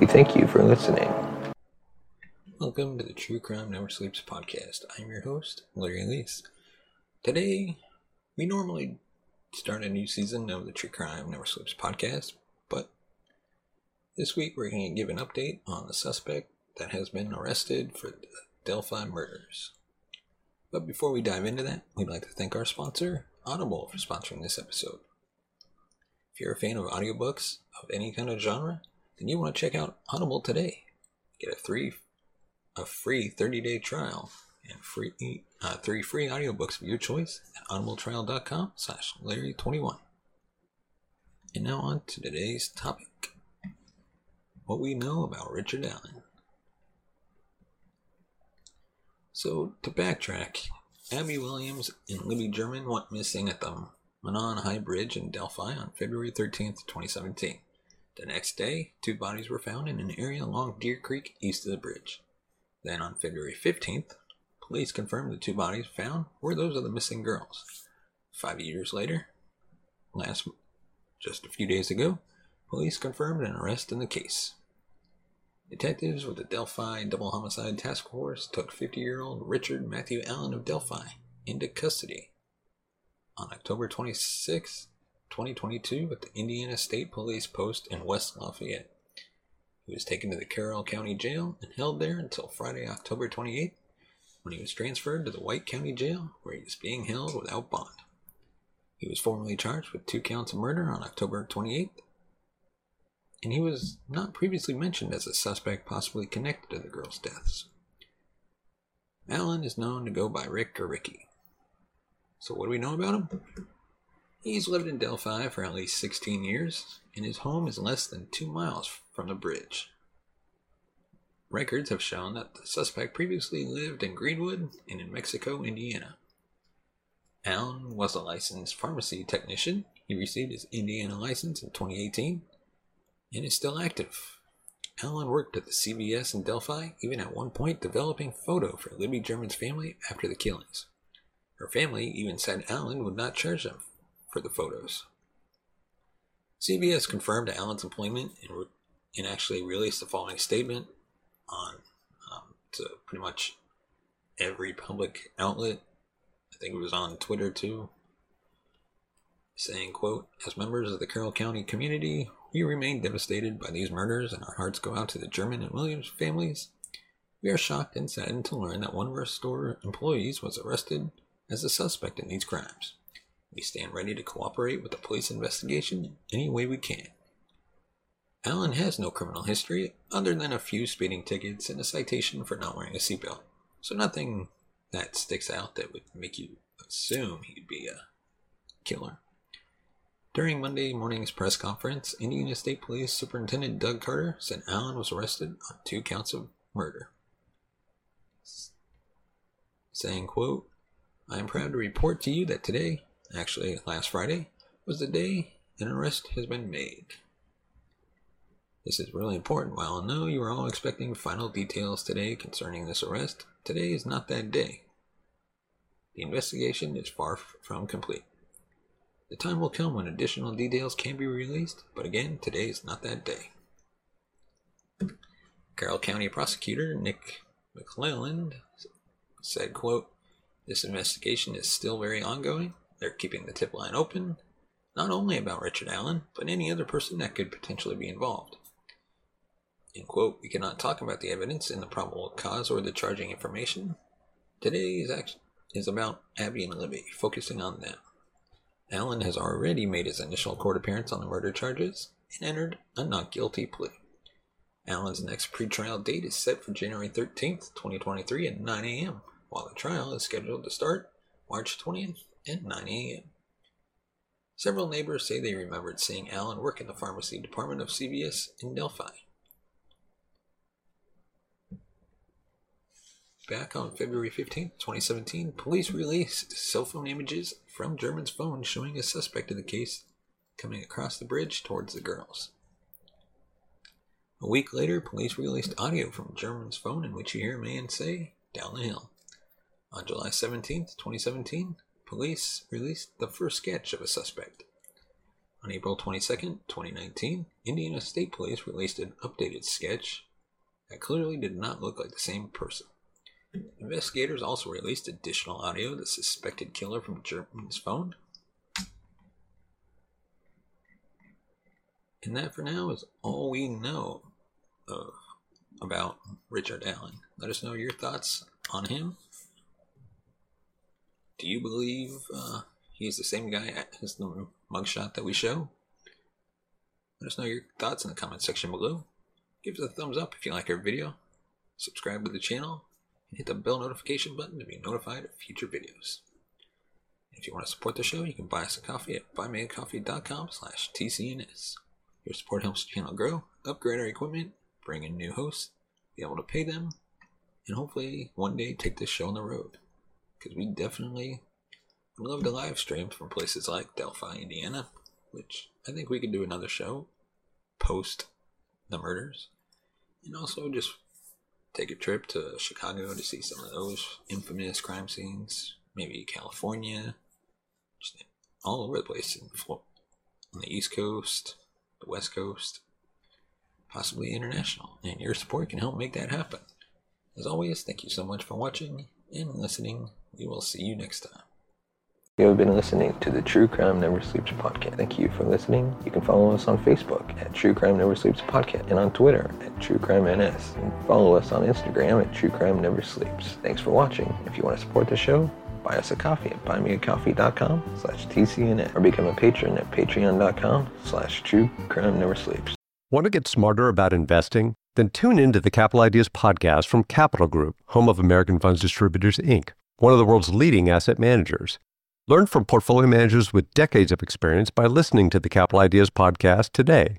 We thank you for listening. Welcome to the True Crime Never Sleeps podcast. I'm your host, Larry Leese. Today, we normally start a new season of the True Crime Never Sleeps podcast, but this week we're going to give an update on the suspect that has been arrested for the Delphi murders. But before we dive into that, we'd like to thank our sponsor, Audible, for sponsoring this episode. If you're a fan of audiobooks of any kind of genre, then you want to check out Audible today. Get a three a free 30-day trial and free uh, three free audiobooks of your choice at audibletrial.com slash larry21 and now on to today's topic. What we know about richard allen. So to backtrack abby williams and libby german went missing at the Monon high bridge in delphi on february 13th 2017 the next day two bodies were found in an area along deer creek east of the bridge then on February 15th, police confirmed the two bodies found were those of the missing girls. Five years later, last just a few days ago, police confirmed an arrest in the case. Detectives with the Delphi Double Homicide Task Force took 50 year old Richard Matthew Allen of Delphi into custody on October 26, 2022, at the Indiana State Police Post in West Lafayette. He was taken to the Carroll County Jail and held there until Friday, October 28th, when he was transferred to the White County Jail, where he is being held without bond. He was formally charged with two counts of murder on October 28th, and he was not previously mentioned as a suspect possibly connected to the girls' deaths. Allen is known to go by Rick or Ricky. So, what do we know about him? He's lived in Delphi for at least 16 years, and his home is less than two miles from the bridge. Records have shown that the suspect previously lived in Greenwood and in Mexico, Indiana. Allen was a licensed pharmacy technician. He received his Indiana license in 2018 and is still active. Allen worked at the CVS in Delphi, even at one point developing photo for Libby German's family after the killings. Her family even said Allen would not charge them for the photos. CVS confirmed Allen's employment and and actually released the following statement on um, to pretty much every public outlet. I think it was on Twitter too, saying, "quote As members of the Carroll County community, we remain devastated by these murders, and our hearts go out to the German and Williams families. We are shocked and saddened to learn that one of our store employees was arrested as a suspect in these crimes. We stand ready to cooperate with the police investigation in any way we can." Allen has no criminal history other than a few speeding tickets and a citation for not wearing a seatbelt. So nothing that sticks out that would make you assume he'd be a killer. During Monday morning's press conference, Indiana State Police Superintendent Doug Carter said Allen was arrested on two counts of murder. Saying, quote, I am proud to report to you that today, actually last Friday, was the day an arrest has been made. This is really important. While I know you are all expecting final details today concerning this arrest, today is not that day. The investigation is far from complete. The time will come when additional details can be released, but again, today is not that day. Carroll County Prosecutor Nick McLeland said, quote, This investigation is still very ongoing. They're keeping the tip line open, not only about Richard Allen, but any other person that could potentially be involved. In quote, we cannot talk about the evidence and the probable cause or the charging information. Today's action is about Abby and Libby, focusing on them. Allen has already made his initial court appearance on the murder charges and entered a not guilty plea. Allen's next pretrial date is set for January 13th, 2023 at 9 a.m., while the trial is scheduled to start March 20th at 9 a.m. Several neighbors say they remembered seeing Allen work in the pharmacy department of CVS in Delphi. Back on February 15, 2017, police released cell phone images from German's phone showing a suspect in the case coming across the bridge towards the girls. A week later, police released audio from German's phone in which you hear a man say, Down the hill. On July 17, 2017, police released the first sketch of a suspect. On April 22, 2019, Indiana State Police released an updated sketch that clearly did not look like the same person. Investigators also released additional audio of the suspected killer from German's phone. And that for now is all we know of about Richard Allen. Let us know your thoughts on him. Do you believe uh, he's the same guy as the mugshot that we show? Let us know your thoughts in the comment section below. Give us a thumbs up if you like our video. Subscribe to the channel and hit the bell notification button to be notified of future videos. If you want to support the show, you can buy us a coffee at buymeacoffee.com slash TCNS. Your support helps the channel grow, upgrade our equipment, bring in new hosts, be able to pay them, and hopefully one day take this show on the road. Because we definitely would love to live stream from places like Delphi, Indiana, which I think we could do another show post the murders. And also just take a trip to Chicago to see some of those infamous crime scenes, maybe California, just all over the place in Florida, on the East Coast, the West Coast, possibly international. And your support can help make that happen. As always, thank you so much for watching and listening. We will see you next time. You have been listening to the True Crime Never Sleeps podcast. Thank you for listening. You can follow us on Facebook at True Crime Never Sleeps podcast and on Twitter at True Crime NS. And follow us on Instagram at True Crime Never Sleeps. Thanks for watching. If you want to support the show, buy us a coffee at buymeacoffee.com slash TCNN or become a patron at patreon.com slash True Crime Never Sleeps. Want to get smarter about investing? Then tune in to the Capital Ideas podcast from Capital Group, home of American Funds Distributors, Inc., one of the world's leading asset managers. Learn from portfolio managers with decades of experience by listening to the Capital Ideas podcast today.